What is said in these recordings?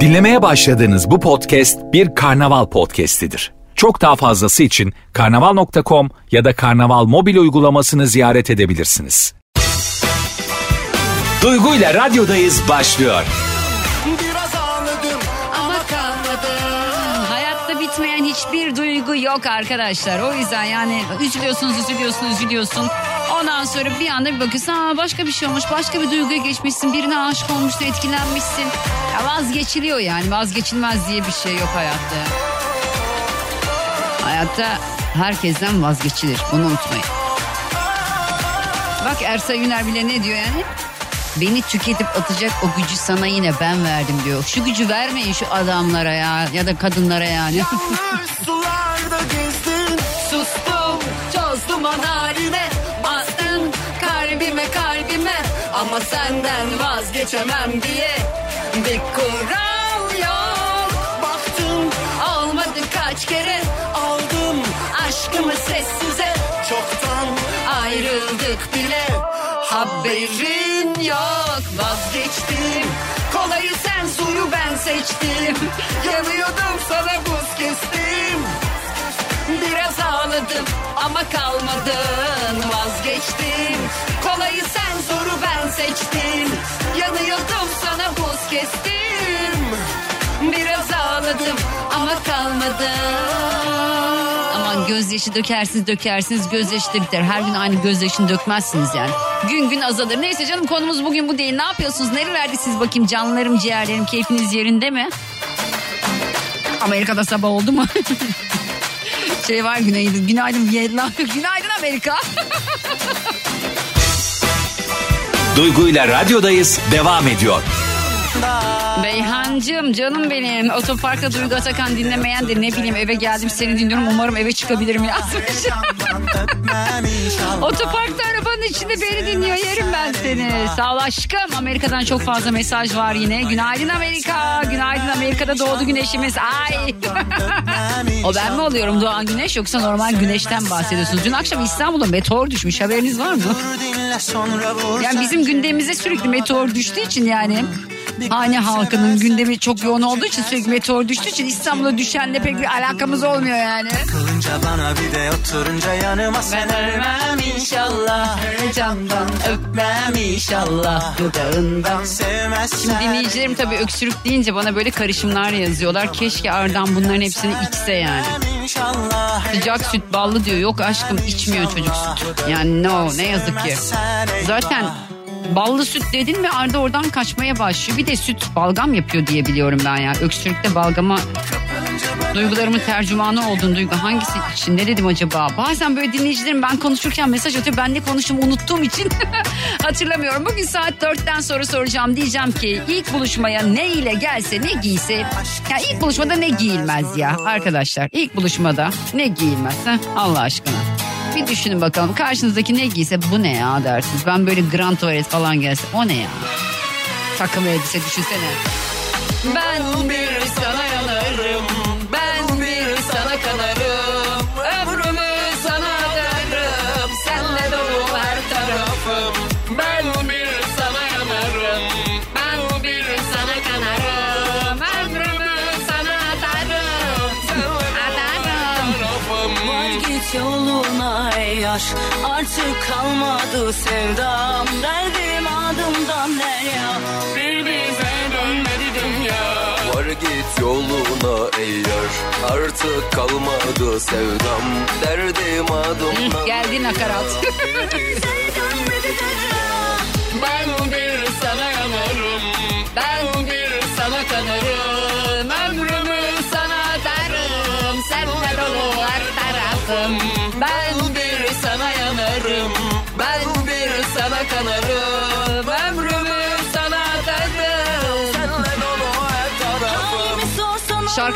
Dinlemeye başladığınız bu podcast bir karnaval podcastidir. Çok daha fazlası için karnaval.com ya da karnaval mobil uygulamasını ziyaret edebilirsiniz. Duygu ile radyodayız başlıyor. Biraz ağladım Ama kalmadım. Hayatta bitmeyen hiçbir duygu yok arkadaşlar. O yüzden yani üzülüyorsunuz, üzülüyorsun, üzülüyorsun. Ondan sonra bir anda bir bakıyorsun Aa, başka bir şey olmuş, başka bir duyguya geçmişsin. Birine aşık olmuşsun, etkilenmişsin. Ya vazgeçiliyor yani vazgeçilmez diye bir şey yok hayatta. Hayatta herkesten vazgeçilir. Bunu unutmayın. Bak Ersa Yüner bile ne diyor yani? Beni tüketip atacak o gücü sana yine ben verdim diyor. Şu gücü vermeyin şu adamlara ya ya da kadınlara yani. Yanlış sularda gezdin Sustum toz duman haline kalbime kalbime ama senden vazgeçemem diye. Bir kural yok. Baktım Olmadı kaç kere. Aldım aşkımı sessize. Çoktan ayrıldık bile. Haberin yok. Vazgeçtim. Kolayı sen zoru ben seçtim. Yanıyordum sana buz kestim biraz ağladım ama kalmadın vazgeçtim kolayı sen zoru ben seçtim yanıyordum sana buz kestim biraz ağladım ama kalmadım Aman gözyaşı dökersiniz dökersiniz gözyaşı da biter. Her gün aynı gözyaşını dökmezsiniz yani. Gün gün azalır. Neyse canım konumuz bugün bu değil. Ne yapıyorsunuz? Nerelerdesiniz bakayım canlarım ciğerlerim keyfiniz yerinde mi? Amerika'da sabah oldu mu? şey var günaydın. Günaydın Vietnam. Günaydın Amerika. Duygu ile radyodayız devam ediyor. Beyhancığım canım benim. Otoparkta Duygu Atakan dinlemeyen de ne bileyim eve geldim seni dinliyorum. Umarım eve çıkabilirim yazmış. Otoparkta arabanın içinde beni dinliyor yerim ben seni. Sağ ol aşkım. Amerika'dan çok fazla mesaj var yine. Günaydın Amerika. Günaydın Amerika'da doğdu güneşimiz. Ay. o ben mi oluyorum doğan güneş yoksa normal güneşten bahsediyorsunuz. Dün akşam İstanbul'da meteor düşmüş haberiniz var mı? Yani bizim gündemimize sürekli meteor düştüğü için yani hane halkının gündemi çok yoğun olduğu için sürekli meteor düştüğü için İstanbul'a düşenle pek bir alakamız olmuyor yani. Kılınca bana bir de oturunca yanıma sen ölmem inşallah Camdan öpmem inşallah dudağından. Sevmezsen Dinleyicilerim tabii öksürük deyince bana böyle karışımlar yazıyorlar. Keşke Ardan bunların hepsini içse yani. Sıcak süt ballı diyor. Yok aşkım içmiyor çocuk süt. Yani no ne yazık ki. Zaten ballı süt dedin mi Arda oradan kaçmaya başlıyor. Bir de süt balgam yapıyor diye biliyorum ben ya. Öksürükte balgama duygularımın tercümanı oldun Duygu. Hangisi için ne dedim acaba? Bazen böyle dinleyicilerim ben konuşurken mesaj atıyor. Ben ne konuştuğumu unuttuğum için hatırlamıyorum. Bugün saat 4'ten sonra soracağım. Diyeceğim ki ilk buluşmaya ne ile gelse ne giyse. Ya ilk buluşmada ne giyilmez ya arkadaşlar. İlk buluşmada ne giyilmez? Allah aşkına. Bir düşünün bakalım karşınızdaki ne giyse bu ne ya dersiniz. Ben böyle grand tuvalet falan gelse o ne ya? Takım elbise düşünsene. Ben bir aşk Artık kalmadı sevdam. Derdim adımdan derya Bir bize dönmedi dünya. Var git yoluna ey yar Artık kalmadı sevdam. Derdim adımdan Geldi nakarat.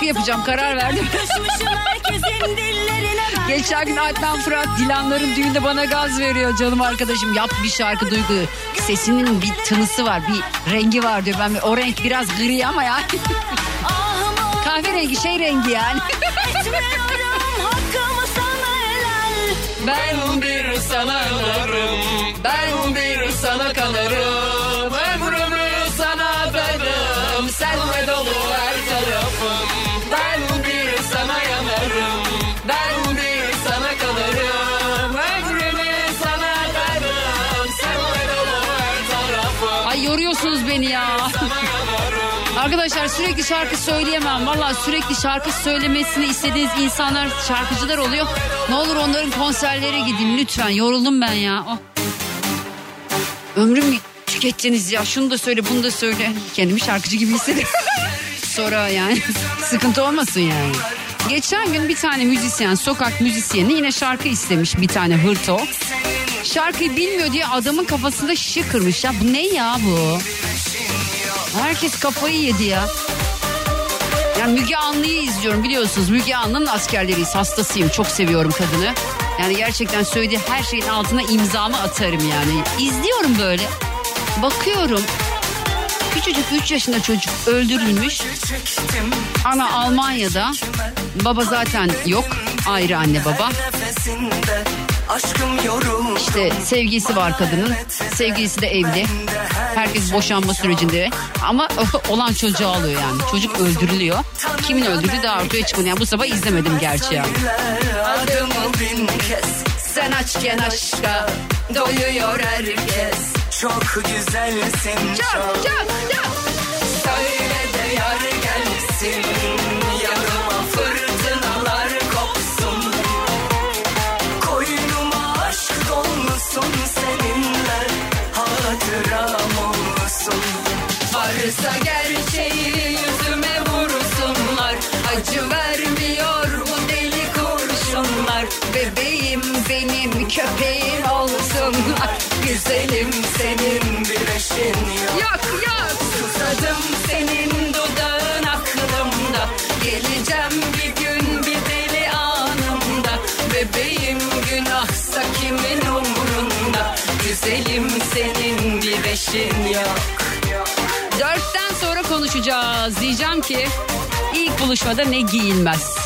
Şarkı yapacağım karar verdim. Geçen gün Adnan Fırat Dilanların düğünde bana gaz veriyor canım arkadaşım. Yap bir şarkı Duygu. Sesinin bir tınısı var, bir rengi var diyor. Ben o renk biraz gri ama yani. Ahımı Kahverengi şey rengi yani. Ben bir sana yanarım. Ben bir sana kanarım. Ömrümü sana adarım. Senle dolu Arkadaşlar sürekli şarkı söyleyemem. Valla sürekli şarkı söylemesini istediğiniz insanlar şarkıcılar oluyor. Ne olur onların konserlere gideyim lütfen. Yoruldum ben ya. Oh. Ömrümü tükettiniz ya. Şunu da söyle bunu da söyle. Kendimi şarkıcı gibi hissediyorum. Sonra yani sıkıntı olmasın yani. Geçen gün bir tane müzisyen, sokak müzisyeni yine şarkı istemiş bir tane hırto. Şarkıyı bilmiyor diye adamın kafasında şişe kırmış ya. Bu ne ya bu? Herkes kafayı yedi ya. Yani Müge Anlı'yı izliyorum biliyorsunuz. Müge Anlı'nın askerleriyiz. Hastasıyım. Çok seviyorum kadını. Yani gerçekten söylediği her şeyin altına imzamı atarım yani. İzliyorum böyle. Bakıyorum. Küçücük 3 yaşında çocuk öldürülmüş. Ana Almanya'da. Baba zaten yok. Ayrı anne baba. İşte sevgilisi var kadının. Sevgilisi de evli. Herkes boşanma sürecinde. Ama olan çocuğu alıyor yani. Çocuk öldürülüyor. Kimin öldürdüğü daha ortaya çıkmıyor. Yani bu sabah izlemedim gerçi yani. Adımı bin kez Sen açken aşka doyuyor herkes. çok güzelsin Çak çok. çak çak. Söyle de yar gelsin Varsa gerçeği yüzüme vursunlar. Acı vermiyor bu deli kurşunlar. Bebeğim benim köpeğim olsunlar. Güzelim senin Bir eşin yok. Yok yok susadım senin dudağın aklımda Geleceğim bir gün bir deli anımda Bebeğim günahsa kimin umrunda Güzelim senin bir eşin yok konuşacağız diyeceğim ki ilk buluşmada ne giyilmez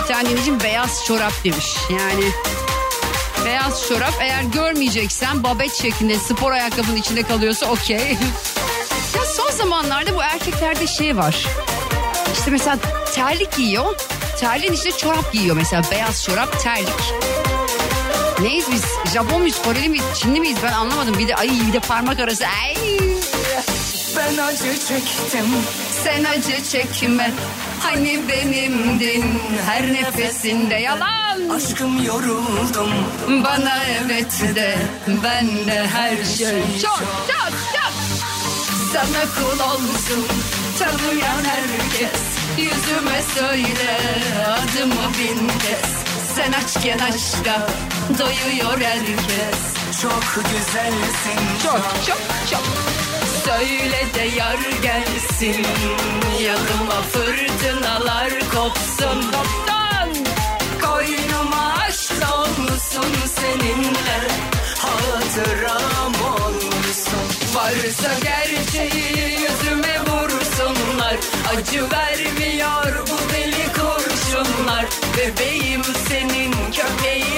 Bir tane dinleyicim beyaz çorap demiş yani Beyaz çorap eğer görmeyeceksen babet şeklinde spor ayakkabının içinde kalıyorsa okey. ya son zamanlarda bu erkeklerde şey var. İşte mesela terlik giyiyor. Terliğin içinde çorap giyiyor mesela beyaz çorap terlik. Neyiz biz? Japon muyuz, Koreli miyiz, Çinli miyiz ben anlamadım. Bir de ay bir de parmak arası. Ay. Ben acı çektim Sen acı çekme. Hani benimdin her nefesinde yalan. aşkım yoruldum. Bana evet de ben de her şey çok çok çok Sana kul olsun tanıyan herkes Yüzüme söyle adımı bin kez Sen açken aşka doyuyor herkes Çok güzelsin Çok çok çok Söyle de yar gelsin. Yanıma fırtınalar kopsun. Koptan Koynuma aşk olsun seninle. Hatıram olsun. Varsa gerçeği yüzüme vursunlar. Acı vermiyor bu deli kurşunlar. Bebeğim senin köpeğin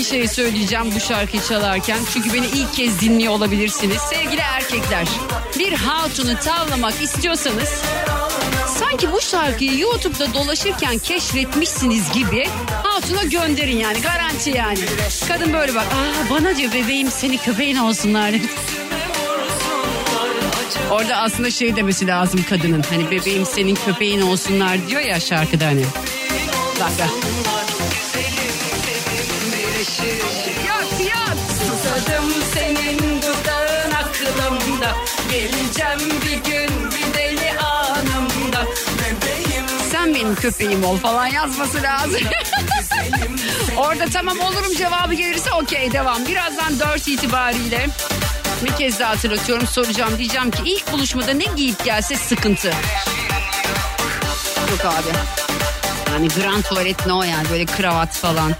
aynı şeyi söyleyeceğim bu şarkıyı çalarken. Çünkü beni ilk kez dinliyor olabilirsiniz. Sevgili erkekler Bir hatunu tavlamak istiyorsanız Sanki bu şarkıyı YouTube'da dolaşırken keşfetmişsiniz gibi Hatuna gönderin yani garanti yani. Kadın böyle bak Aa, bana diyor bebeğim seni köpeğin olsunlar. Orada aslında şey demesi lazım kadının Hani bebeğim senin köpeğin olsunlar. diyor ya şarkıda hani. Bak benim köpeğim ol falan yazması lazım. Orada tamam olurum cevabı gelirse okey devam. Birazdan 4 itibariyle bir kez daha hatırlatıyorum soracağım. Diyeceğim ki ilk buluşmada ne giyip gelse sıkıntı. Yok abi. Yani grand tuvalet ne o yani böyle kravat falan.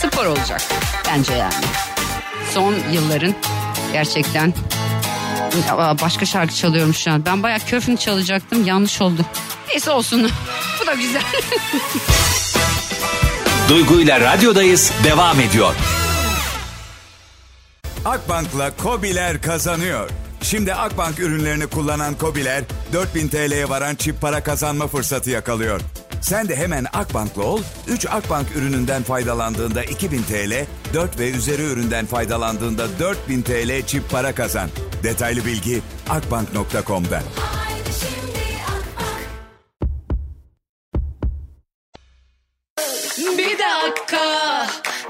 Spor olacak bence yani. Son yılların gerçekten başka şarkı çalıyorum şu an. Ben bayağı köfün çalacaktım yanlış oldu. Neyse olsun. Bu da güzel. Duygu ile radyodayız devam ediyor. Akbank'la Kobiler kazanıyor. Şimdi Akbank ürünlerini kullanan Kobiler 4000 TL'ye varan çip para kazanma fırsatı yakalıyor. Sen de hemen Akbank'la ol, 3 Akbank ürününden faydalandığında 2000 TL, 4 ve üzeri üründen faydalandığında 4000 TL çip para kazan. Detaylı bilgi akbank.com'da.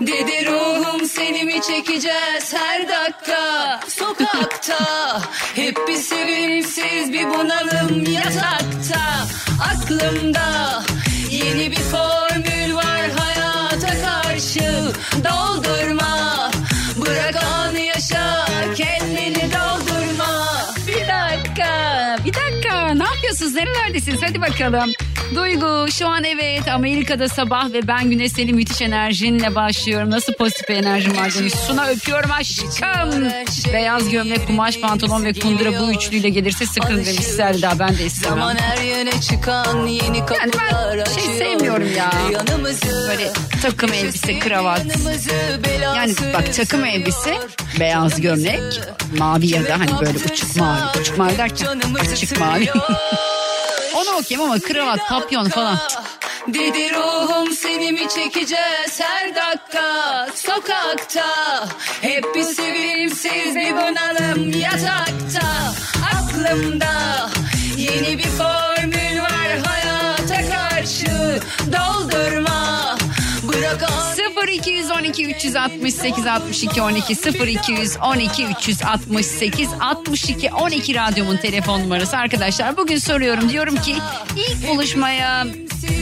dedi ruhum seni mi çekeceğiz her dakika. Sokakta hep bir sevimsiz bir bunalım yatakta. Aklımda yeni bir formül var hayata karşı. Doldurma dakika ne yapıyorsunuz nerelerdesiniz hadi bakalım Duygu şu an evet Amerika'da sabah ve ben güne seni müthiş enerjinle başlıyorum. Nasıl pozitif bir enerjim var demiş. Suna öpüyorum aşkım. Beyaz gömlek, kumaş pantolon ve kundura bu üçlüyle gelirse sıkın demiş Selda. Ben de istemem. Zaman her yöne çıkan yeni Yani ben şey sevmiyorum ya. Böyle takım elbise, kravat. Yani bak takım elbise, beyaz gömlek, mavi ya da hani böyle uçuk mavi. Uçuk mavi derken açık mavi. Onu okuyayım ama kravat, papyon falan. Dedi ruhum seni mi çekeceğiz her dakika. Sokakta Hep bir sevimsiz bir bunalım yatakta. Aklımda yeni bir formül var hayata karşı. Doldurma Bırak 0212 368 62 12 0212 368 62 12 radyomun telefon numarası arkadaşlar. Bugün soruyorum diyorum ki ilk buluşmaya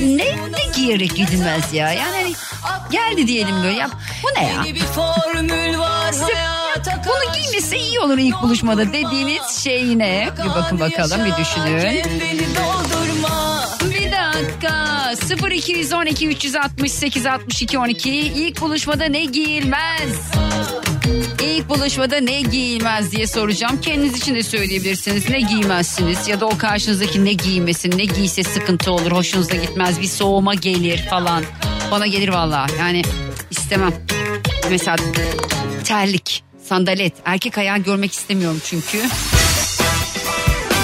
ne, ne giyerek gidilmez ya? Yani hani geldi diyelim böyle ya bu ne ya? Size- Bunu giymesi iyi olur ilk buluşmada dediğiniz şey ne? Bir bakın bakalım bir düşünün. Dakika 0212 368 62 12 ilk buluşmada ne giyilmez? İlk buluşmada ne giyilmez diye soracağım. Kendiniz için de söyleyebilirsiniz. Ne giymezsiniz ya da o karşınızdaki ne giymesin, ne giyse sıkıntı olur, hoşunuza gitmez, bir soğuma gelir falan. Bana gelir vallahi. Yani istemem. Mesela terlik, sandalet. Erkek ayağı görmek istemiyorum çünkü.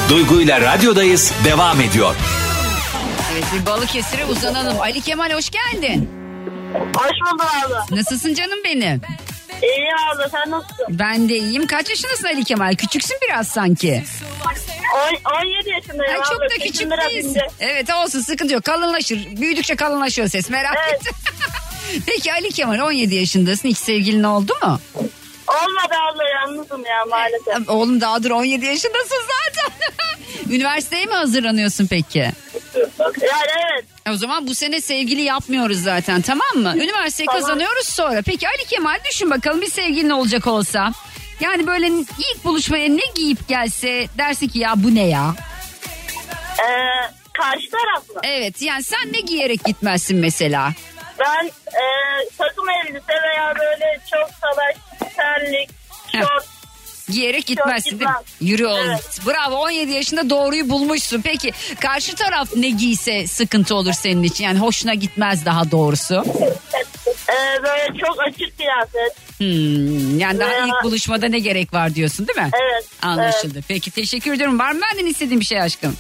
Duygu ile radyodayız devam ediyor. Evet Balıkesir'e uzanalım. Ali Kemal hoş geldin. Hoş bulduk abla. Nasılsın canım benim? İyiyim abla sen nasılsın? Ben de iyiyim. Kaç yaşındasın Ali Kemal? Küçüksün biraz sanki. On- 17 yaşındayım Ay, abla. çok da küçük değilsin. Evet olsun sıkıntı yok. Kalınlaşır. Büyüdükçe kalınlaşıyor ses merak Evet. etme. Peki Ali Kemal 17 yaşındasın. Hiç sevgilin oldu mu? Olmadı abla yalnızım ya maalesef. Oğlum daha dur 17 yaşındasın zaten. Üniversiteye mi hazırlanıyorsun peki? Yani evet. E, O zaman bu sene sevgili yapmıyoruz zaten tamam mı? Üniversiteyi Tamam. kazanıyoruz sonra. Peki Ali Kemal düşün bakalım bir sevgilin olacak olsa. Yani böyle ilk buluşmaya ne giyip gelse dersin ki ya bu ne ya? Ee, karşı taraflı. Evet yani sen ne giyerek gitmezsin mesela? Ben e, takım elbise veya böyle çok salaş, terlik, şort. Giyerek gitmezsin değil mi? Yürü oğlum. Evet. Bravo 17 yaşında doğruyu bulmuşsun. Peki karşı taraf ne giyse sıkıntı olur senin için? Yani hoşuna gitmez daha doğrusu. E, böyle çok açık kıyafet. Hmm, yani daha Veya- ilk buluşmada ne gerek var diyorsun değil mi? Evet. Anlaşıldı. Peki teşekkür ediyorum. Var mı benden istediğin bir şey aşkım?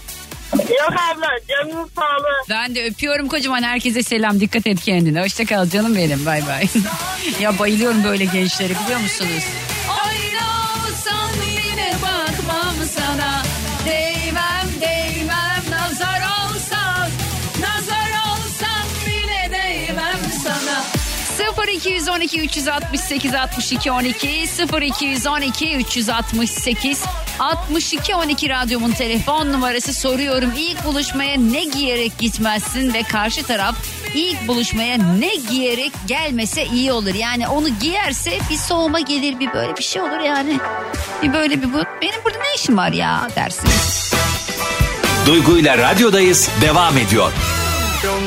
Evet. Yok abla canının sağlığı. Ben de öpüyorum kocaman herkese selam. Dikkat et kendine. Hoşça kal canım benim. Bay bay. ya bayılıyorum böyle gençlere biliyor musunuz? 0212 368 62 12 0212 368 62 12 radyomun telefon numarası soruyorum. İlk buluşmaya ne giyerek gitmezsin ve karşı taraf ilk buluşmaya ne giyerek gelmese iyi olur. Yani onu giyerse bir soğuma gelir bir böyle bir şey olur yani. Bir böyle bir bu benim burada ne işim var ya dersin. Duygu ile radyodayız devam ediyor.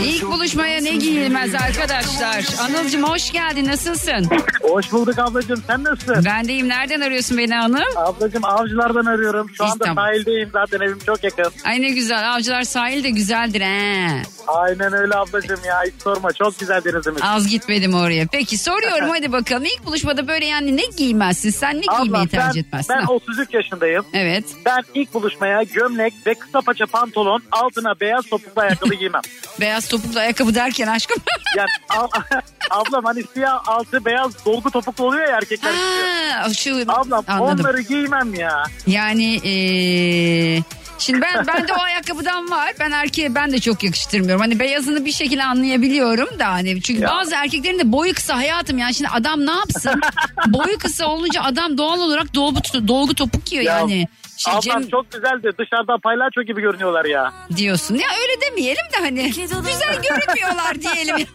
İlk buluşmaya ne giyilmez arkadaşlar? Anılcım hoş geldin nasılsın? Hoş bulduk ablacığım. Sen nasılsın? Ben deyim nereden arıyorsun beni hanım? Ablacığım avcılardan arıyorum. Şu anda İstanbul. sahildeyim zaten evim çok yakın. Ay ne güzel avcılar sahil de güzeldir he. Aynen öyle ablacığım ya hiç sorma. Çok güzel denizimiz. Az gitmedim oraya. Peki soruyorum hadi bakalım. İlk buluşmada böyle yani ne giymezsin? Sen ne giymeyi Ablam ben, tercih etmezsin? ben Ha. 33 yaşındayım. Evet. Ben ilk buluşmaya gömlek ve kısa paça pantolon altına beyaz topuklu ayakkabı giymem. Beyaz topuklu ayakkabı derken aşkım. Yani ab- ablam hani siyah altı beyaz dolgu topuklu oluyor ya erkekler. ha, şu Ablam anladım. onları giymem ya. Yani eee Şimdi ben ben de o ayakkabıdan var. Ben erkeğe ben de çok yakıştırmıyorum. Hani beyazını bir şekilde anlayabiliyorum da hani çünkü Ya. bazı erkeklerin de boyu kısa hayatım yani şimdi adam ne yapsın? boyu kısa olunca adam doğal olarak dolgu dolgu topuk giyiyor Ya, yani. Şimdi Ablam Cem çok güzeldi. Dışarıdan paylaço gibi görünüyorlar ya. diyorsun. Ya öyle demeyelim de hani güzel görünmüyorlar diyelim.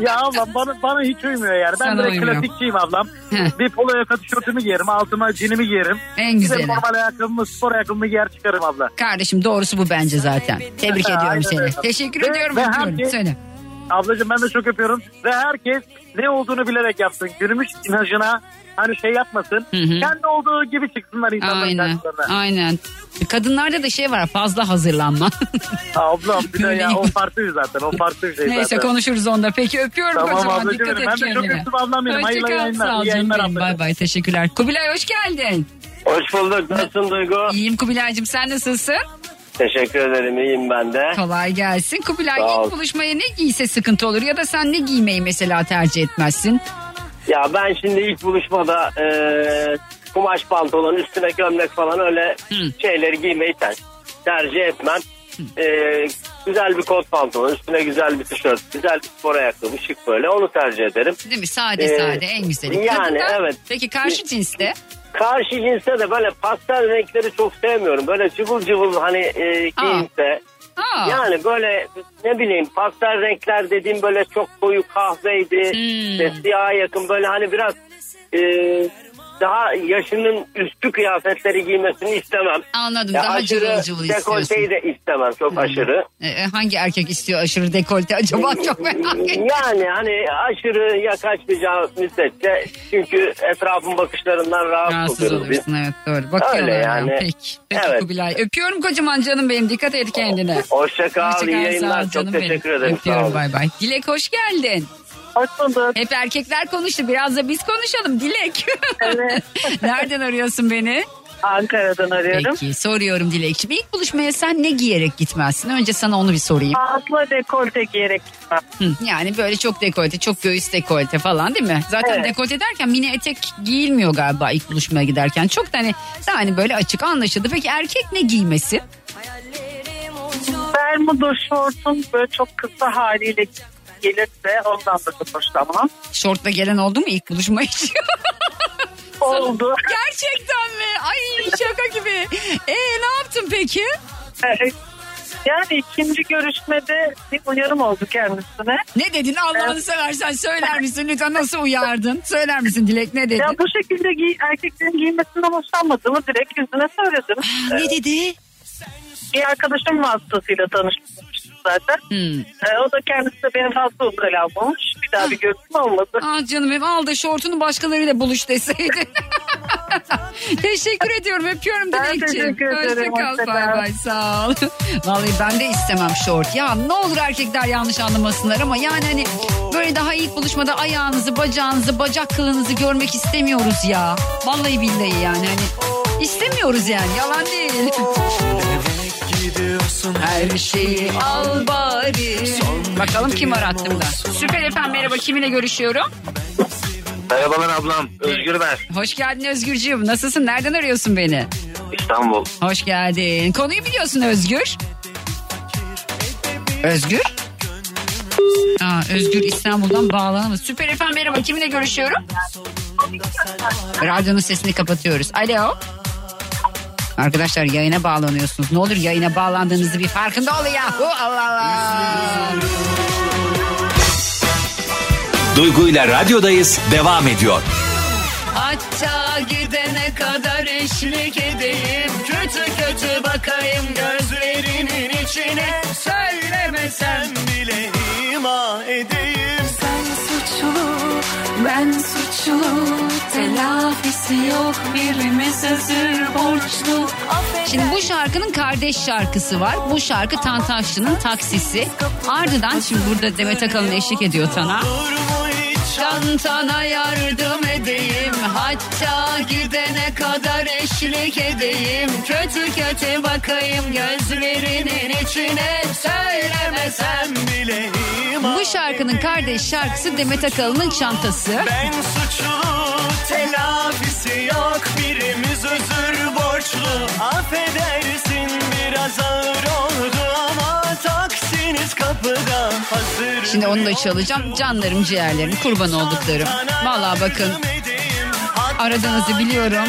Ya ablam bana, bana hiç uymuyor yani. Ben Sana direkt uymuyor. klasikçiyim ablam. Heh. Bir polo yaka tişörtümü giyerim. Altıma cinimi giyerim. En Bir de güzeli. normal ayakkabımı spor ayakkabımı giyer çıkarım abla. Kardeşim doğrusu bu bence zaten. Tebrik ediyorum aynen seni. öyle. Teşekkür Ve- ediyorum. ve herkes- Söyle. Ablacığım ben de çok öpüyorum. Ve herkes ne olduğunu bilerek yapsın. Günümüz imajına hani şey yapmasın. Hı hı. Kendi olduğu gibi çıksınlar insanların Aynen. karşılarına. Aynen. Kadınlarda da şey var fazla hazırlanma. Ablam bir de ya o farklı bir zaten. O farklı bir şey Neyse zaten. konuşuruz onda. Peki öpüyorum Tamam kocaman. ablacığım Dikkat et Ben de çok kendine. öptüm ablam benim. Hayırlı yayınlar. Sağ ol canım benim. Bay bay teşekkürler. Kubilay hoş geldin. Hoş bulduk. Nasılsın Duygu? İyiyim Kubilay'cığım sen nasılsın? Teşekkür ederim. iyiyim ben de. Kolay gelsin. Kubilay ilk buluşmaya ne giyse sıkıntı olur ya da sen ne giymeyi mesela tercih etmezsin? Ya ben şimdi ilk buluşmada e, kumaş pantolon, üstüne gömlek falan öyle Hı. şeyleri giymeyi ter- tercih etmem. E, güzel bir kot pantolon, üstüne güzel bir tişört, güzel bir spor ayakkabı, şık böyle onu tercih ederim. Değil mi? Sade Ee, sade en güzeli. yani Kadınlar- evet. Peki karşı cinste? Karşı cinste de böyle pastel renkleri çok sevmiyorum. Böyle cıvıl cıvıl hani e, giyinse. Aa, Yani böyle ne bileyim pastel renkler dediğim böyle çok koyu kahveydi. Hmm. siyaha yakın böyle hani biraz e, daha yaşının üstü kıyafetleri giymesini istemem. anladım. Ya Daha aşırı cıvıl cıvıl dekolteyi de istemem çok aşırı. Ee, hangi erkek istiyor aşırı dekolte acaba? Çok merak ettim. Yani hani aşırı yakaçmayacağı müddetçe çünkü etrafın bakışlarından rahatsız, Rahatsız oluyoruz biz. olursun evet doğru. Bakıyorlar Öyle yani. yani. Peki. Peki Evet. Kubilay. Öpüyorum kocaman canım benim. Dikkat et kendine. Hoşça kal, Hoşça iyi kal, sağ yayınlar. Çok canım teşekkür benim. ederim. Sağ Öpüyorum olun. bay bay. Dilek hoş geldin. Hoş bulduk. Hep erkekler konuştu. Biraz da biz konuşalım Dilek. Evet. Nereden arıyorsun beni? Ankara'dan arıyorum. Peki soruyorum Dilekçim. İlk buluşmaya sen ne giyerek gitmezsin? Önce sana onu bir sorayım. Fazla dekolte giyerek gitmem. Hı, yani böyle çok dekolte, çok göğüs dekolte falan değil mi? Zaten Evet. dekolte derken mini etek giyilmiyor galiba ilk buluşmaya giderken. Çok da hani, daha hani böyle açık anlaşıldı. Peki erkek ne giymesi? Bermuda şortun böyle çok kısa haliyle gelirse ondan da çok hoşlanmam. Şortla gelen oldu mu ilk buluşma için? Oldu. Gerçekten mi? Ay şaka gibi. Ee ne yaptın peki? Evet. Yani ikinci görüşmede bir uyarım oldu kendisine. Ne dedin Allah'ını seversen söyler misin lütfen nasıl uyardın? Söyler misin Dilek ne dedin? Ya bu şekilde giy erkeklerin giyinmesinden hoşlanmadığımı direkt yüzüne söyledim. ne dedi? Bir arkadaşım vasıtasıyla tanışmıştık zaten. Hmm. Ee, o da kendisi de benim fazla ukala olmuş. Bir daha bir görüşme olmadı. Ah canım benim al da şortunu başkalarıyla buluş deseydin. teşekkür ediyorum öpüyorum Ben Dilekciğim. teşekkür ederim, Hoşça kal hoşça bay bay sağ ol. Vallahi ben de istemem şort. Ya ne olur erkekler yanlış anlamasınlar ama yani hani böyle daha ilk buluşmada ayağınızı bacağınızı bacak kılınızı görmek istemiyoruz ya. Vallahi billahi yani hani istemiyoruz yani yalan değil. Her şeyi al bari. Bakalım kim var hattımda. Süper efendim merhaba kiminle görüşüyorum? Merhabalar ablam. Özgür ben. Hoş geldin Özgürcüğüm. Nasılsın? Nereden arıyorsun beni? İstanbul. Hoş geldin. Konuyu biliyorsun Özgür. Özgür? Aa, Özgür İstanbul'dan bağlanamadı. Süper efendim merhaba. Kiminle görüşüyorum? Radyonun sesini kapatıyoruz. Alo. Arkadaşlar yayına bağlanıyorsunuz. Ne olur yayına bağlandığınızı bir farkında olun yahu. Allah Allah. Duygu ile radyodayız devam ediyor. Hatta gidene kadar eşlik edeyim Kötü kötü bakayım gözlerinin içine Söylemesen bile edeyim suçlu Telafisi yok birimiz özür borçlu Affeder- Şimdi bu şarkının kardeş şarkısı var. Bu şarkı Tantaşlı'nın taksisi. Ardından şimdi burada Demet Akalın eşlik ediyor Tan'a. Çantana yardım edeyim. Hatta gidene kadar eşlik edeyim. Kötü kötü bakayım gözlerinin içine. Söylemesem bileyim Bu şarkının kardeş şarkısı Demet Akalın'ın çantası. Ben suçlu telafisi yok. Birimiz özür borçlu. Affedersin biraz ağır oldu Şimdi onu da çalacağım. Canlarım ciğerlerim kurban olduklarım. Vallahi bakın aradığınızı biliyorum.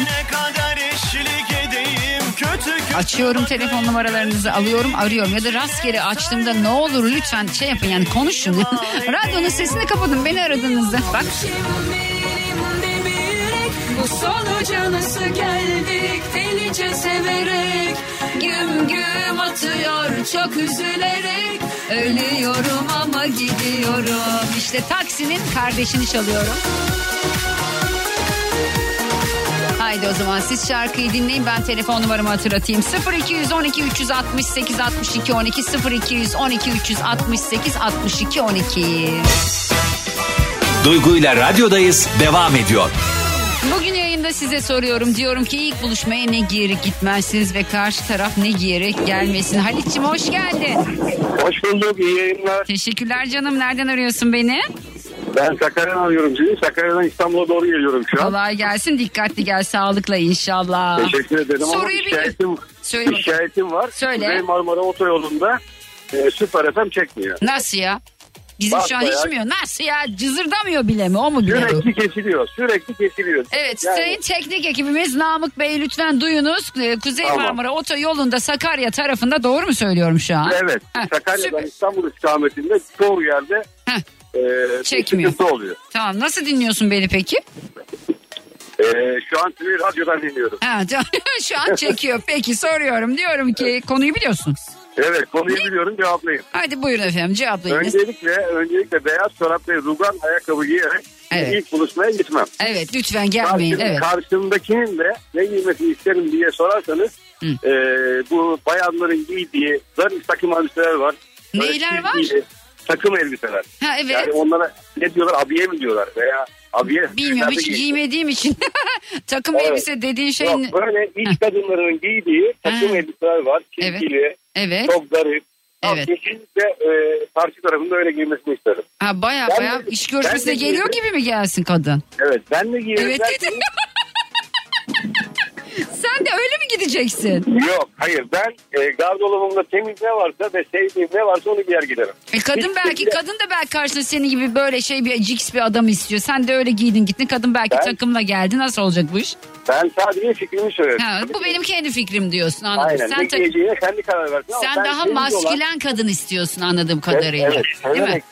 Açıyorum telefon numaralarınızı alıyorum arıyorum. Ya da rastgele açtığımda ne olur lütfen şey yapın yani konuşun. Radyonun sesini kapatın beni aradığınızda. Bak Bu sonuca nasıl geldik Delice severek güm güm atıyor çok üzülerek ölüyorum ama gidiyorum. İşte taksinin kardeşini çalıyorum. Haydi o zaman siz şarkıyı dinleyin ben telefon numaramı hatırlatayım. 0212 368 62 12 0212 368 62 12. Duygu ile radyodayız devam ediyor. Yayında size soruyorum. Diyorum ki ilk buluşmaya ne giyerek gitmezsiniz ve karşı taraf ne giyerek gelmesin. Halit'ciğim hoş geldin. Hoş bulduk iyi yayınlar. Teşekkürler canım. Nereden arıyorsun beni? Ben Sakarya'dan arıyorum sizi. Sakarya'dan İstanbul'a doğru geliyorum şu an. Kolay gelsin. Dikkatli gel. Sağlıkla inşallah. Teşekkür ederim ama Soruyu bir bil- şikayetim, Söyle bir şikayetim var. Söyle. Kuzey Marmara Otoyolu'nda e, Süper FM çekmiyor. Nasıl ya? Bizim şu an Basbayağı- içmiyor. Nasıl ya? Cızırdamıyor bile mi? O mu bile? Sürekli kesiliyor. Sürekli kesiliyor. Evet Yani- sayın teknik ekibimiz Namık Bey lütfen duyunuz. Ee, Kuzey Tamam. Marmara otoyolunda Sakarya tarafında doğru mu söylüyorum şu an? Evet. Heh, Sakarya'dan süper. İstanbul istikametinde çoğu yerde Heh, e, Çekmiyor. sıkıntı oluyor. tamam nasıl dinliyorsun beni peki? E, şu an sizi radyodan dinliyorum. Ha, şu an çekiyor. Peki soruyorum. Diyorum ki konuyu biliyorsun. Evet konuyu biliyorum cevaplayayım. Hadi buyurun efendim cevaplayınız. Öncelikle öncelikle beyaz çorap ve rugan ayakkabı giyerek Evet. ilk buluşmaya gitmem. Evet lütfen gelmeyin. Karşım- Evet. Karşımdakinin de ne giymesini isterim diye sorarsanız Hı. e, bu bayanların giydiği zarif takım elbiseler var. Böyle Neyler var? Takım elbiseler. Ha evet. Yani onlara ne diyorlar abiye mi diyorlar veya abiye. Bilmiyorum hiç giymediğim için. Takım Evet. elbise dediğin şey Yok, böyle iç kadınların giydiği takım Ha. elbiseler var. Evet. Evet. çok zarif. Evet. Kesinlikle e, karşı tarafında öyle giymesini isterim. Ha baya baya iş görüşmesine geliyor gibi mi gelsin kadın? Evet ben de giyerim. Evet dedi. Sen de öyle mi gideceksin? Yok hayır ben e, gardırobumda temiz ne varsa ve sevdiğim ne varsa onu giyer giderim. E kadın Hiç belki kadın da belki karşında senin gibi böyle şey bir cix bir adam istiyor. Sen de öyle giydin gittin. Kadın belki Ben- takımla geldi. Nasıl olacak bu iş? Ben sadece fikrimi söyledim. Ha, bu benim kendi fikrim diyorsun anladım. Aynen Sen, ne ta- giyeceğine kendi karar versin. ama sen ben daha temiz olan- maskülen kadın istiyorsun anladığım kadarıyla. Evet, Değil mi? severek,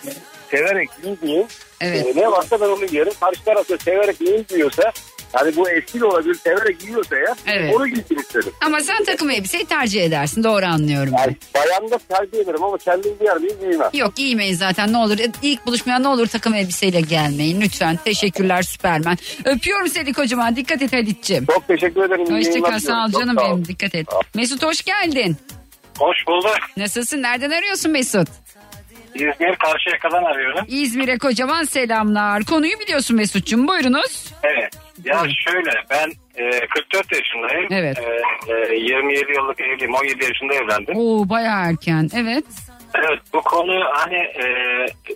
severek giydiğim Evet. e, ne varsa ben onu giyerim. Karşı tarafta severek ne giyiyorsa yani bu eski de olabilir severek giyiyorsa ya Evet. onu giysin isterim. Ama sen takım elbiseyi tercih edersin. Doğru anlıyorum. ben. Yani bayan da tercih ederim ama kendim giyer miyim giymem. Yok giymeyin zaten ne olur. İlk buluşmaya ne olur takım elbiseyle gelmeyin. Lütfen. Teşekkürler Süpermen. Öpüyorum seni kocaman. Dikkat et Halit'ciğim. Çok teşekkür ederim. Hoşçakal sağ ol canım sağ ol. benim. Dikkat et. Mesut hoş geldin. Hoş bulduk. Nasılsın? Nereden arıyorsun Mesut? İzmir Karşıyaka'dan arıyorum. İzmir'e kocaman selamlar. Konuyu biliyorsun Mesut'cum. Buyurunuz. Evet. Ya şöyle ben e, 44 yaşındayım. Evet. E, e, 27 yıllık evliyim. 17 yaşında evlendim. Oo bayağı erken. Evet. Evet bu konu hani e,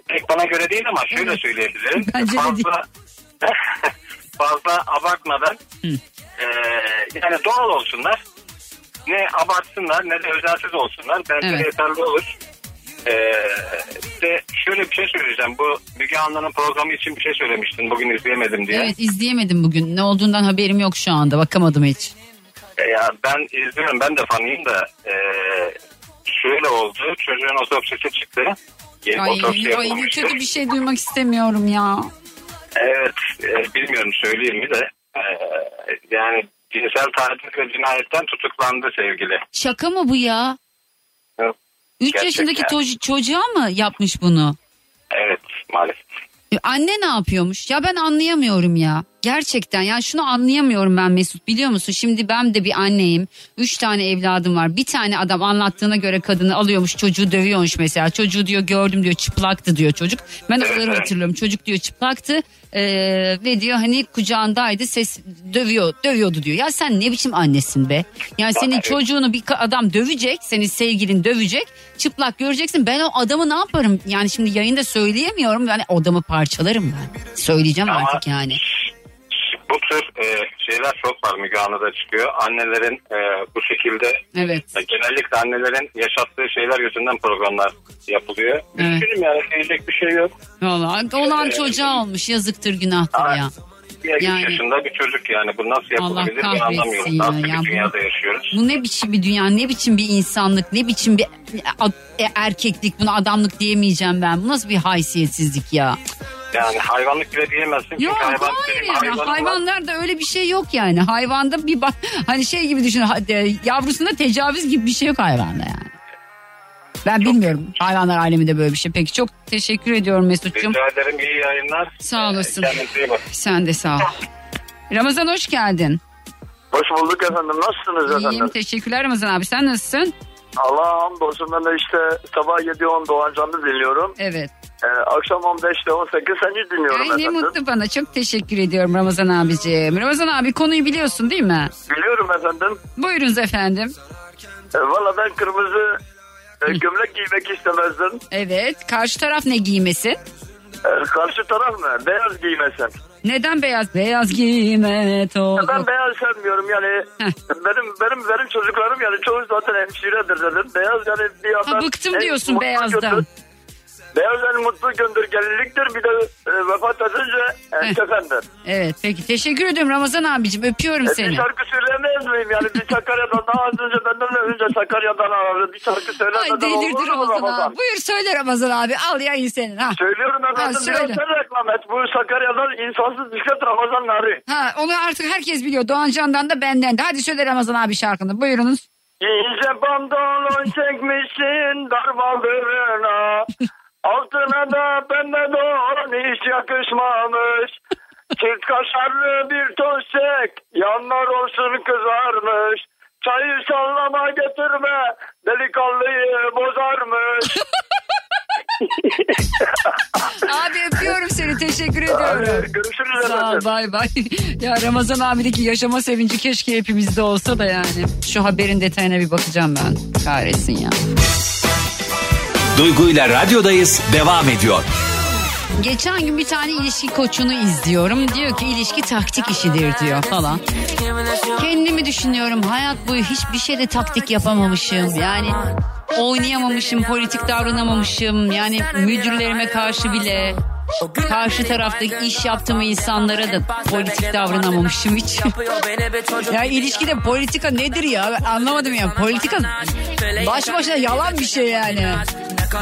pek bana göre değil ama şöyle Evet. söyleyebilirim. Bence de fazla, fazla abartmadan Hı. e, yani doğal olsunlar. Ne abartsınlar ne de özensiz olsunlar. Bence Evet. yeterli olur. Ee, de şöyle bir şey söyleyeceğim. Bu Müge Anlı'nın programı için bir şey söylemiştin. Bugün izleyemedim diye. Evet izleyemedim bugün. Ne olduğundan haberim yok şu anda. Bakamadım hiç. E, ya ben izliyorum. Ben de fanıyım da e, şöyle oldu. Çocuğun otopsisi çıktı. Yeni Ay, otopsi ay kötü bir şey duymak istemiyorum ya. Evet. e, bilmiyorum söyleyeyim mi de. e, yani cinsel taciz ve cinayetten tutuklandı sevgili. Şaka mı bu ya? Yok, 3 gerçek yaşındaki to- çocuğa mı yapmış bunu? Evet. maalesef. Anne ne yapıyormuş? Ya ben anlayamıyorum ya. Gerçekten yani şunu anlayamıyorum ben Mesut biliyor musun? Şimdi ben de bir anneyim. Üç tane evladım var. Bir tane adam anlattığına göre kadını alıyormuş çocuğu dövüyormuş mesela. Çocuğu diyor gördüm diyor çıplaktı diyor çocuk. Ben oraları hatırlıyorum. Çocuk diyor çıplaktı ee, ve diyor hani kucağındaydı ses dövüyor dövüyordu diyor. Ya sen ne biçim annesin be? Yani senin çocuğunu bir adam dövecek senin sevgilin dövecek çıplak göreceksin. Ben o adamı ne yaparım? Yani şimdi yayında söyleyemiyorum. Yani odamı parçalarım ben. Söyleyeceğim artık yani. Bu tür e, şeyler çok var Müge Anlı'da çıkıyor. Annelerin e, bu şekilde Evet. e, genellikle annelerin yaşattığı şeyler yüzünden programlar yapılıyor. Evet. Üzgünüm yani diyecek bir şey yok. Vallahi olan çocuğa olmuş yazıktır günahtır ya. Ya, üç Yani- yaşında bir çocuk yani bu nasıl yapılabilir ben anlamıyorum. ya. Nasıl Ya bir bu- dünyada yaşıyoruz? Bu ne biçim bir dünya ne biçim bir insanlık ne biçim bir e, erkeklik buna adamlık diyemeyeceğim ben. Bu nasıl bir haysiyetsizlik ya. Yani hayvanlık bile diyemezsin. Yok çünkü hayvan hayır hayvanım var. hayvanlarda öyle bir şey yok yani. Hayvanda bir bak hani şey gibi düşün hadi, yavrusuna tecavüz gibi bir şey yok hayvanda yani. Ben bilmiyorum hayvanlar aleminde böyle bir şey. Peki çok teşekkür ediyorum Mesut'cum. Rica ederim iyi yayınlar. Sağ olasın. Kendinize iyi bakın. Sen de sağ ol. Ramazan hoş geldin. Hoş bulduk efendim. Nasılsınız İyiyim efendim? teşekkürler Ramazan abi sen nasılsın? Allah'a hamdolsun. Ben de işte sabah 7-10 Doğan Canlı dinliyorum. Evet. Ee, akşam 15'te 18 seni dinliyorum Ay ne efendim. mutlu bana çok teşekkür ediyorum Ramazan abiciğim. Ramazan abi konuyu biliyorsun değil mi? Biliyorum efendim. Buyurunuz efendim. Ee, Valla ben kırmızı e, gömlek giymek istemezdim. Evet karşı taraf ne giymesin? Ee, karşı taraf mı? Beyaz giymesin. Neden beyaz? Beyaz giyme toz. Ben beyaz sevmiyorum yani. benim benim benim çocuklarım yani çoğu zaten hemşiredir dedim. Beyaz yani bir yandan... Bıktım diyorsun beyazdan. gündür- En mutlu gündür gelinliktir. Bir de e, vefat edince e, kefendir. Evet peki teşekkür ediyorum Ramazan abicim öpüyorum E, seni. bir şarkı söyleyemez miyim? Yani bir Sakarya'dan daha az önce benden önce Sakarya'dan aradı. Bir şarkı Ay söylemeden delirdi olur mu Ramazan Ramazan? abi. Buyur söyle Ramazan abi al yayın senin ha. Söylüyorum Ha, efendim söyle. biraz sen reklam et. Bu Sakarya'dan insansız bisiklet Ramazan Nari. Ha onu artık herkes biliyor. Doğan Can'dan da benden de. Hadi söyle Ramazan abi şarkını buyurunuz. İnce pantolon çekmişsin darbaldırına. Altına da pembe don hiç yakışmamış. Çift kaşarlı bir tostek yanlar olsun kızarmış. Çayı sallama getirme delikanlıyı bozarmış. Abi öpüyorum seni teşekkür ediyorum. Görüşürüz Sağ ol bay bay. Ya Ramazan abideki yaşama sevinci keşke hepimizde olsa da yani. Şu haberin detayına bir bakacağım ben. Kahretsin ya. Duygu ile radyodayız devam ediyor. Geçen gün bir tane ilişki koçunu izliyorum. Diyor ki ilişki taktik işidir diyor falan. Kendimi düşünüyorum hayat boyu hiçbir şeyde taktik yapamamışım. Yani oynayamamışım, politik davranamamışım. Yani müdürlerime karşı bile karşı taraftaki iş yaptığım insanlara da politik davranamamışım hiç. ya ilişkide politika nedir ya? Ben anlamadım ya. Politika baş başına yalan bir şey yani.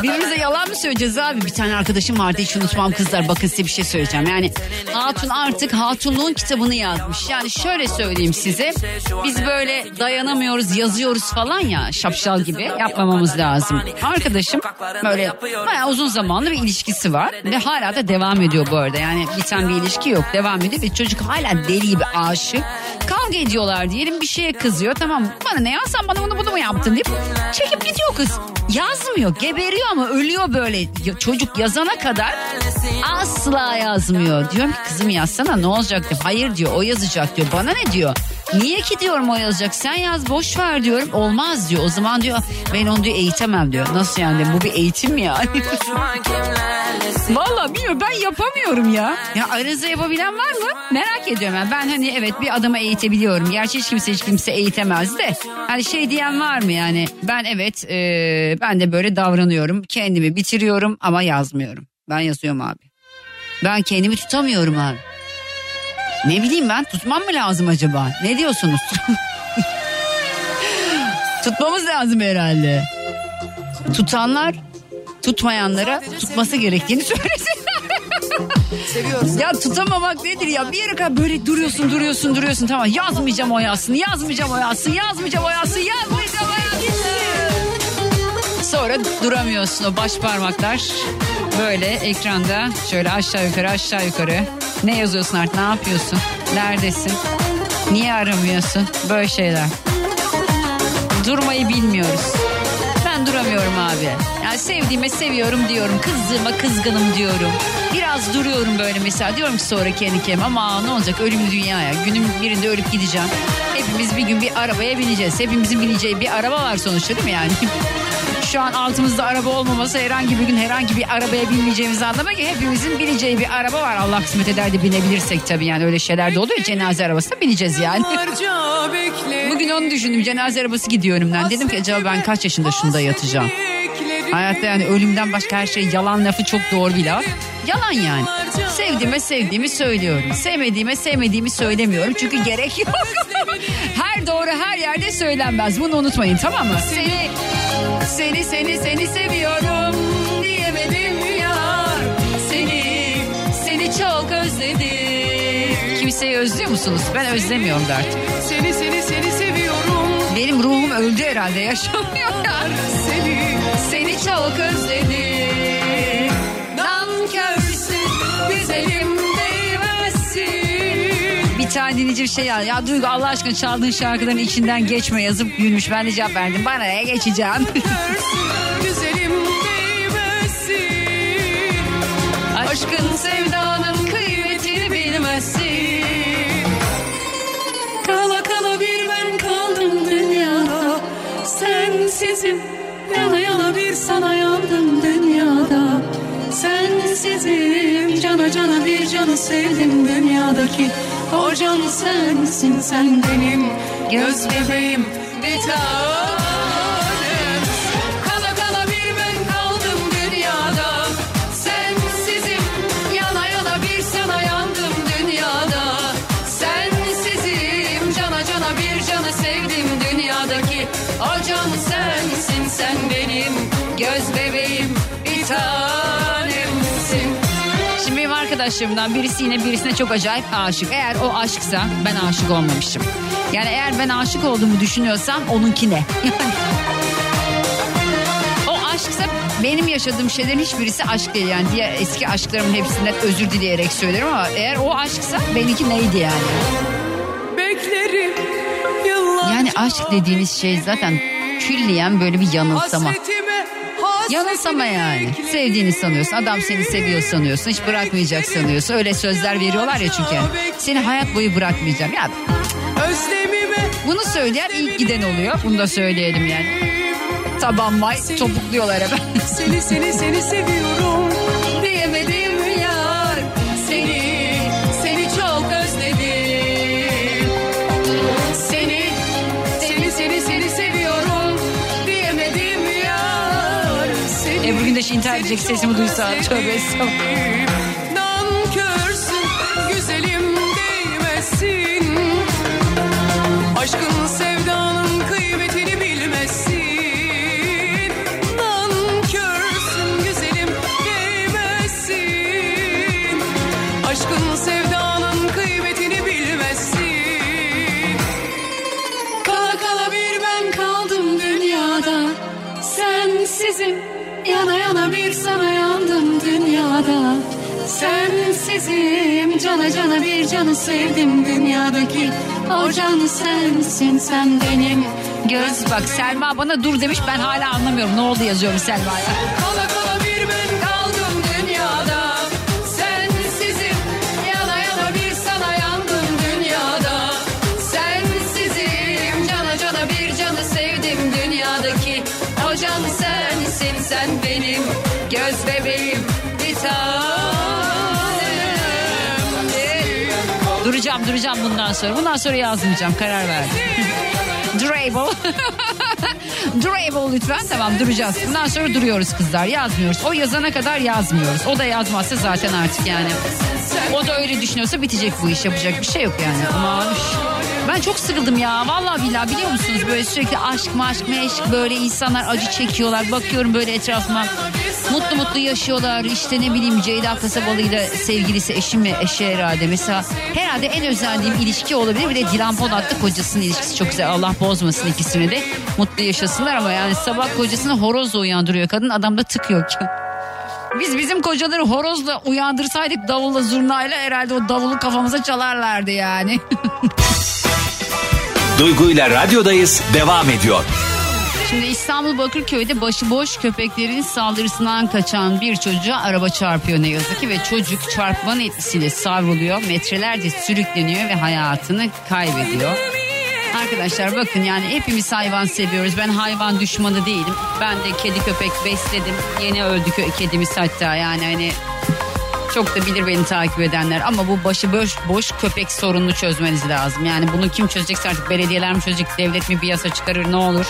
Birbirimize yalan mı söyleyeceğiz abi? Bir tane arkadaşım vardı hiç unutmam kızlar. Bakın size bir şey söyleyeceğim. Yani Hatun artık Hatunluğun kitabını yazmış. Yani şöyle söyleyeyim size. Biz böyle dayanamıyoruz yazıyoruz falan ya şapşal gibi yapmamamız lazım. Arkadaşım böyle bayağı uzun zamanlı bir ilişkisi var. Ve hala da devam ediyor bu arada. Yani biten bir ilişki yok. Devam ediyor ve çocuk hala deli gibi aşık. Kavga ediyorlar diyelim bir şeye kızıyor. Tamam bana ne ya sen bana bunu bunu mu yaptın deyip çekip gidiyor kız. Yazmıyor geberiyor ama ölüyor böyle. Çocuk yazana kadar asla yazmıyor. Diyorum ki kızım yazsana ne olacak diyor. Hayır diyor o yazacak diyor. Bana ne diyor? Niye ki diyorum o yazacak sen yaz boş ver diyorum. Olmaz diyor. O zaman diyor ben onu diyor eğitemem diyor. Nasıl yani bu bir eğitim mi yani? Valla bilmiyorum ben yapamıyorum ya. Ya aranızda yapabilen var mı? Merak ediyorum ben. Ben hani evet bir adamı eğitebiliyorum. Gerçi hiç kimse hiç kimse eğitemez de. Hani şey diyen var mı yani? Ben evet e, ben de böyle davranıyorum. Kendimi bitiriyorum ama yazmıyorum. Ben yazıyorum abi. Ben kendimi tutamıyorum abi. Ne bileyim ben tutmam mı lazım acaba? Ne diyorsunuz? Tutmamız lazım herhalde. Tutanlar tutmayanlara tutması gerektiğini söylesin. ya tutamamak nedir ya? Bir yere kadar böyle duruyorsun duruyorsun duruyorsun. Tamam yazmayacağım o yazsın, yazmayacağım o yazsın, yazmayacağım o yazsın, yazmayacağım o yazsın. Sonra duramıyorsun o baş parmaklar böyle ekranda şöyle aşağı yukarı aşağı yukarı. Ne yazıyorsun artık ne yapıyorsun? Neredesin? Niye aramıyorsun? Böyle şeyler. Durmayı bilmiyoruz. Ben duramıyorum abi. Yani sevdiğime seviyorum diyorum. Kızdığıma kızgınım diyorum. Biraz duruyorum böyle mesela. Diyorum ki sonra kendi kendime ama ne olacak ölümlü dünyaya. Günün birinde ölüp gideceğim. Hepimiz bir gün bir arabaya bineceğiz. Hepimizin bineceği bir araba var sonuçta değil mi yani? Şu an altımızda araba olmaması herhangi bir gün herhangi bir arabaya binmeyeceğimiz anlamına ki hepimizin bineceği bir araba var. Allah kısmet eder de binebilirsek tabii yani öyle şeyler de oluyor. Cenaze arabasına bineceğiz yani. Bugün onu düşündüm cenaze arabası gidiyor önümden. Dedim ki acaba ben kaç yaşında şunda yatacağım? Hayatta yani ölümden başka her şey yalan lafı çok doğru bir laf. Yalan yani. Sevdiğime sevdiğimi söylüyorum. Sevmediğime sevmediğimi söylemiyorum. Çünkü gerek yok. her doğru her yerde söylenmez. Bunu unutmayın tamam mı? Seni, seni, seni, seni seviyorum diyemedim ya. Seni, seni çok özledim. Kimseyi özlüyor musunuz? Ben özlemiyorum da artık. Seni seni seni seviyorum. Benim ruhum öldü herhalde yaşamıyor ya. Seni Seni çok özledim. Dinleyici bir şey yazdı. Ya Duygu Allah aşkına çaldığın şarkıların içinden geçme yazıp gülmüş. Ben de cevap verdim. Bana ne geçeceğim? güzelim. Aşkın sevdanın kıymetini bilmezsin. Kala kala bir ben kaldım dünyada. Sensizim yana yana bir sana yandım dünyada. Sensizim cana cana bir canı sevdim dünyadaki. O can sensin sen benim göz bebeğim bir tanem. Arkadaşlarımdan birisi yine birisine çok acayip aşık. Eğer o aşksa ben aşık olmamışım. Yani eğer ben aşık olduğumu düşünüyorsam onunki ne? o aşksa benim yaşadığım şeylerin hiçbirisi aşk değil. Yani diğer eski aşklarımın hepsinden özür dileyerek söylerim ama eğer o aşksa benimki neydi yani? Beklerim Yani aşk dediğiniz şey zaten külliyen böyle bir yanılsama. Hasretime Yanılsama yani. Sevdiğini sanıyorsun. Adam seni seviyor sanıyorsun. Hiç bırakmayacak sanıyorsun. Öyle sözler veriyorlar ya çünkü. Seni hayat boyu bırakmayacağım. Ya bunu söyleyen ilk giden oluyor. Bunu da söyleyelim yani. Taban vay topukluyorlar hemen. Seni seni seni seviyorum Gündeş intihar edecek sesimi duysa. Tövbe estağfurullah. Nankörsün güzelim değmezsin Aşkın sevdanın kıymetini bilmezsin Nankörsün güzelim değmezsin Aşkın sevdanın kıymetini bilmezsin Kala kala bir ben kaldım dünyada. Sensizim yana yana bir sana yandım dünyada Sensizim cana cana bir canı sevdim dünyadaki O canı sensin sen benim Göz bak Selma bana dur demiş ben hala anlamıyorum. Ne oldu yazıyorum Selma'ya. Kala kala Duracağım bundan sonra. Bundan sonra yazmayacağım karar verdim. Durable. Durable lütfen tamam duracağız. Bundan sonra duruyoruz kızlar yazmıyoruz. O yazana kadar yazmıyoruz. O da yazmazsa zaten artık yani. O da öyle düşünüyorsa bitecek bu iş yapacak bir şey yok yani. Aman üş. Ben çok sıkıldım ya. Vallahi billahi biliyor musunuz böyle sürekli aşk maşk meşk böyle insanlar acı çekiyorlar. Bakıyorum böyle etrafıma mutlu mutlu yaşıyorlar. İşte ne bileyim Ceyda Kasabalı ile sevgilisi eşi mi eşi herhalde. Mesela herhalde en özendiğim ilişki olabilir. Bir de Dilan Polat'la kocasının ilişkisi çok güzel. Allah bozmasın ikisini de. Mutlu yaşasınlar ama yani sabah kocasını horozla uyandırıyor kadın. Adam da tık yok. Biz bizim kocaları horozla uyandırsaydık davulla zurnayla herhalde o davulu kafamıza çalarlardı yani. Duygu ile radyodayız devam ediyor. Şimdi İstanbul Bakırköy'de başıboş köpeklerin saldırısından kaçan bir çocuğa araba çarpıyor ne yazık ki ve çocuk çarpmanın etkisiyle savruluyor, metrelerce sürükleniyor ve hayatını kaybediyor. Arkadaşlar bakın yani hepimiz hayvan seviyoruz. Ben hayvan düşmanı değilim. Ben de kedi köpek besledim. Yeni öldü kedimiz hatta yani hani çok da bilir beni takip edenler ama bu başıboş boş köpek sorununu çözmeniz lazım. Yani bunu kim çözecekse artık belediyeler mi çözecek, devlet mi bir yasa çıkarır ne olur.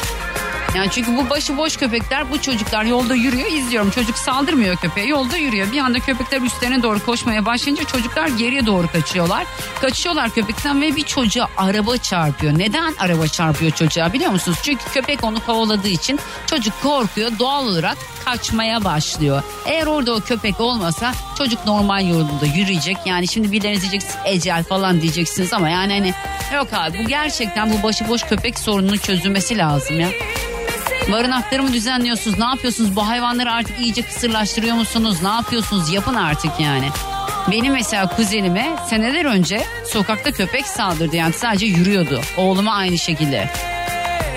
Yani çünkü bu başıboş köpekler bu çocuklar yolda yürüyor izliyorum. Çocuk saldırmıyor köpeğe yolda yürüyor. Bir anda köpekler üstlerine doğru koşmaya başlayınca çocuklar geriye doğru kaçıyorlar. Kaçıyorlar köpekten ve bir çocuğa araba çarpıyor. Neden araba çarpıyor çocuğa biliyor musunuz? Çünkü köpek onu kovaladığı için çocuk korkuyor doğal olarak kaçmaya başlıyor. Eğer orada o köpek olmasa çocuk normal yolda yürüyecek. Yani şimdi birileriniz diyeceksiniz ecel falan diyeceksiniz ama yani hani yok abi bu gerçekten bu başıboş köpek sorununun çözülmesi lazım ya. Barınakları mı düzenliyorsunuz? Ne yapıyorsunuz? Bu hayvanları artık iyice kısırlaştırıyor musunuz? Ne yapıyorsunuz? Yapın artık yani. Benim mesela kuzenime seneler önce sokakta köpek saldırdı. Yani sadece yürüyordu. Oğluma aynı şekilde.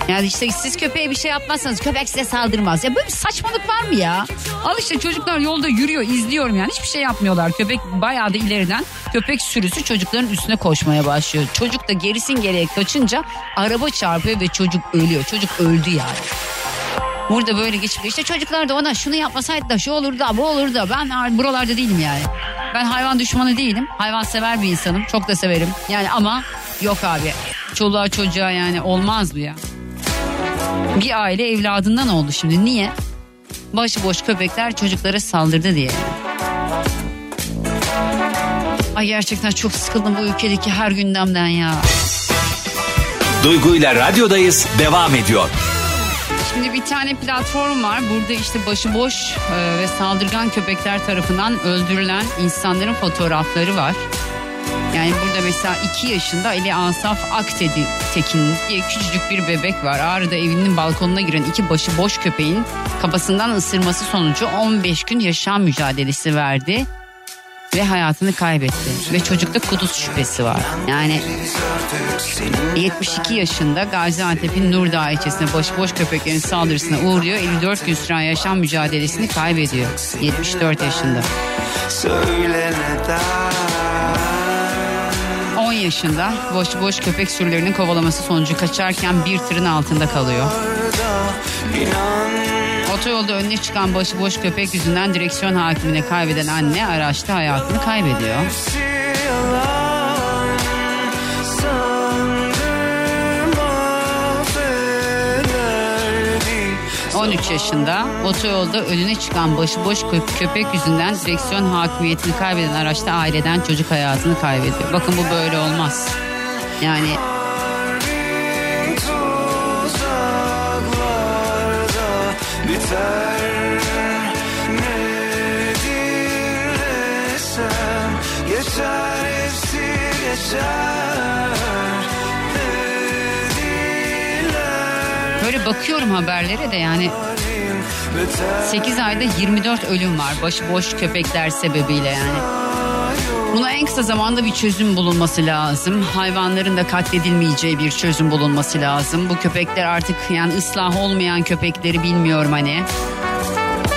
Yani işte siz köpeğe bir şey yapmazsanız köpek size saldırmaz. Ya böyle bir saçmalık var mı ya? Al işte çocuklar yolda yürüyor izliyorum yani hiçbir şey yapmıyorlar. Köpek bayağı da ileriden köpek sürüsü çocukların üstüne koşmaya başlıyor. Çocuk da gerisin geriye kaçınca araba çarpıyor ve çocuk ölüyor. Çocuk öldü yani. Burada böyle geçip işte çocuklar da ona şunu yapmasaydı da şu olur da bu olur da ben ar- buralarda değilim yani. Ben hayvan düşmanı değilim. Hayvan sever bir insanım. Çok da severim. Yani ama yok abi. Çoluğa çocuğa yani olmaz bu ya. Bir aile evladından oldu şimdi. Niye? Başıboş köpekler çocuklara saldırdı diye. Ay gerçekten çok sıkıldım bu ülkedeki her gündemden ya. Duygu ile radyodayız devam ediyor. Şimdi bir tane platform var. Burada işte başıboş e, ve saldırgan köpekler tarafından öldürülen insanların fotoğrafları var. Yani burada mesela 2 yaşında Ali Asaf Aktedi Tekin diye küçücük bir bebek var. Ağrı'da evinin balkonuna giren iki başıboş köpeğin kafasından ısırması sonucu 15 gün yaşam mücadelesi verdi ve hayatını kaybetti. Ve çocukta kuduz şüphesi var. Yani 72 yaşında Gaziantep'in Nurdağ ilçesine başıboş köpeklerin saldırısına uğruyor. 54 gün süren yaşam mücadelesini kaybediyor. 74 yaşında. Söyle neden 10 yaşında boş boş köpek sürülerinin kovalaması sonucu kaçarken bir tırın altında kalıyor. Otoyolda önüne çıkan başıboş köpek yüzünden direksiyon hakimine kaybeden anne araçta hayatını kaybediyor. 13 yaşında otoyolda önüne çıkan başıboş kö- köpek yüzünden direksiyon hakimiyetini kaybeden araçta aileden çocuk hayatını kaybediyor. Bakın bu böyle olmaz. Yani böyle bakıyorum haberlere de yani 8 ayda 24 ölüm var başıboş köpekler sebebiyle yani. Buna en kısa zamanda bir çözüm bulunması lazım. Hayvanların da katledilmeyeceği bir çözüm bulunması lazım. Bu köpekler artık yani ıslah olmayan köpekleri bilmiyorum hani.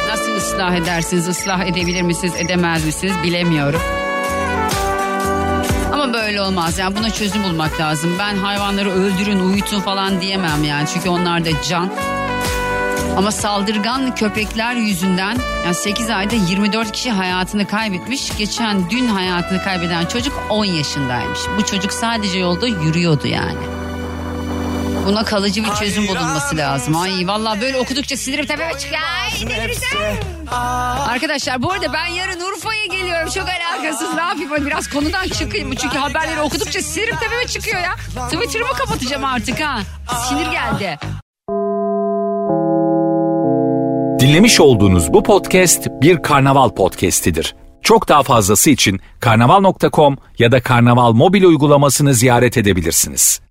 Nasıl ıslah edersiniz, ıslah edebilir misiniz, edemez misiniz bilemiyorum. Böyle olmaz yani buna çözüm bulmak lazım. Ben hayvanları öldürün, uyutun falan diyemem yani. Çünkü onlar da can. Ama saldırgan köpekler yüzünden yani 8 ayda 24 kişi hayatını kaybetmiş. Geçen dün hayatını kaybeden çocuk 10 yaşındaymış. Bu çocuk sadece yolda yürüyordu yani. Buna kalıcı bir çözüm bulunması lazım. Ay vallahi böyle okudukça sinirim tepeme çıkıyor. Ay delireceğim. Arkadaşlar bu arada ben yarın Urfa'ya geliyorum. Çok alakasız ne yapayım Böyle biraz konudan çıkayım mı? Çünkü haberleri okudukça sinirim tepeme çıkıyor ya. Twitter'ımı kapatacağım artık ha. Sinir geldi. Dinlemiş olduğunuz bu podcast bir karnaval podcastidir. Çok daha fazlası için karnaval.com ya da karnaval mobil uygulamasını ziyaret edebilirsiniz.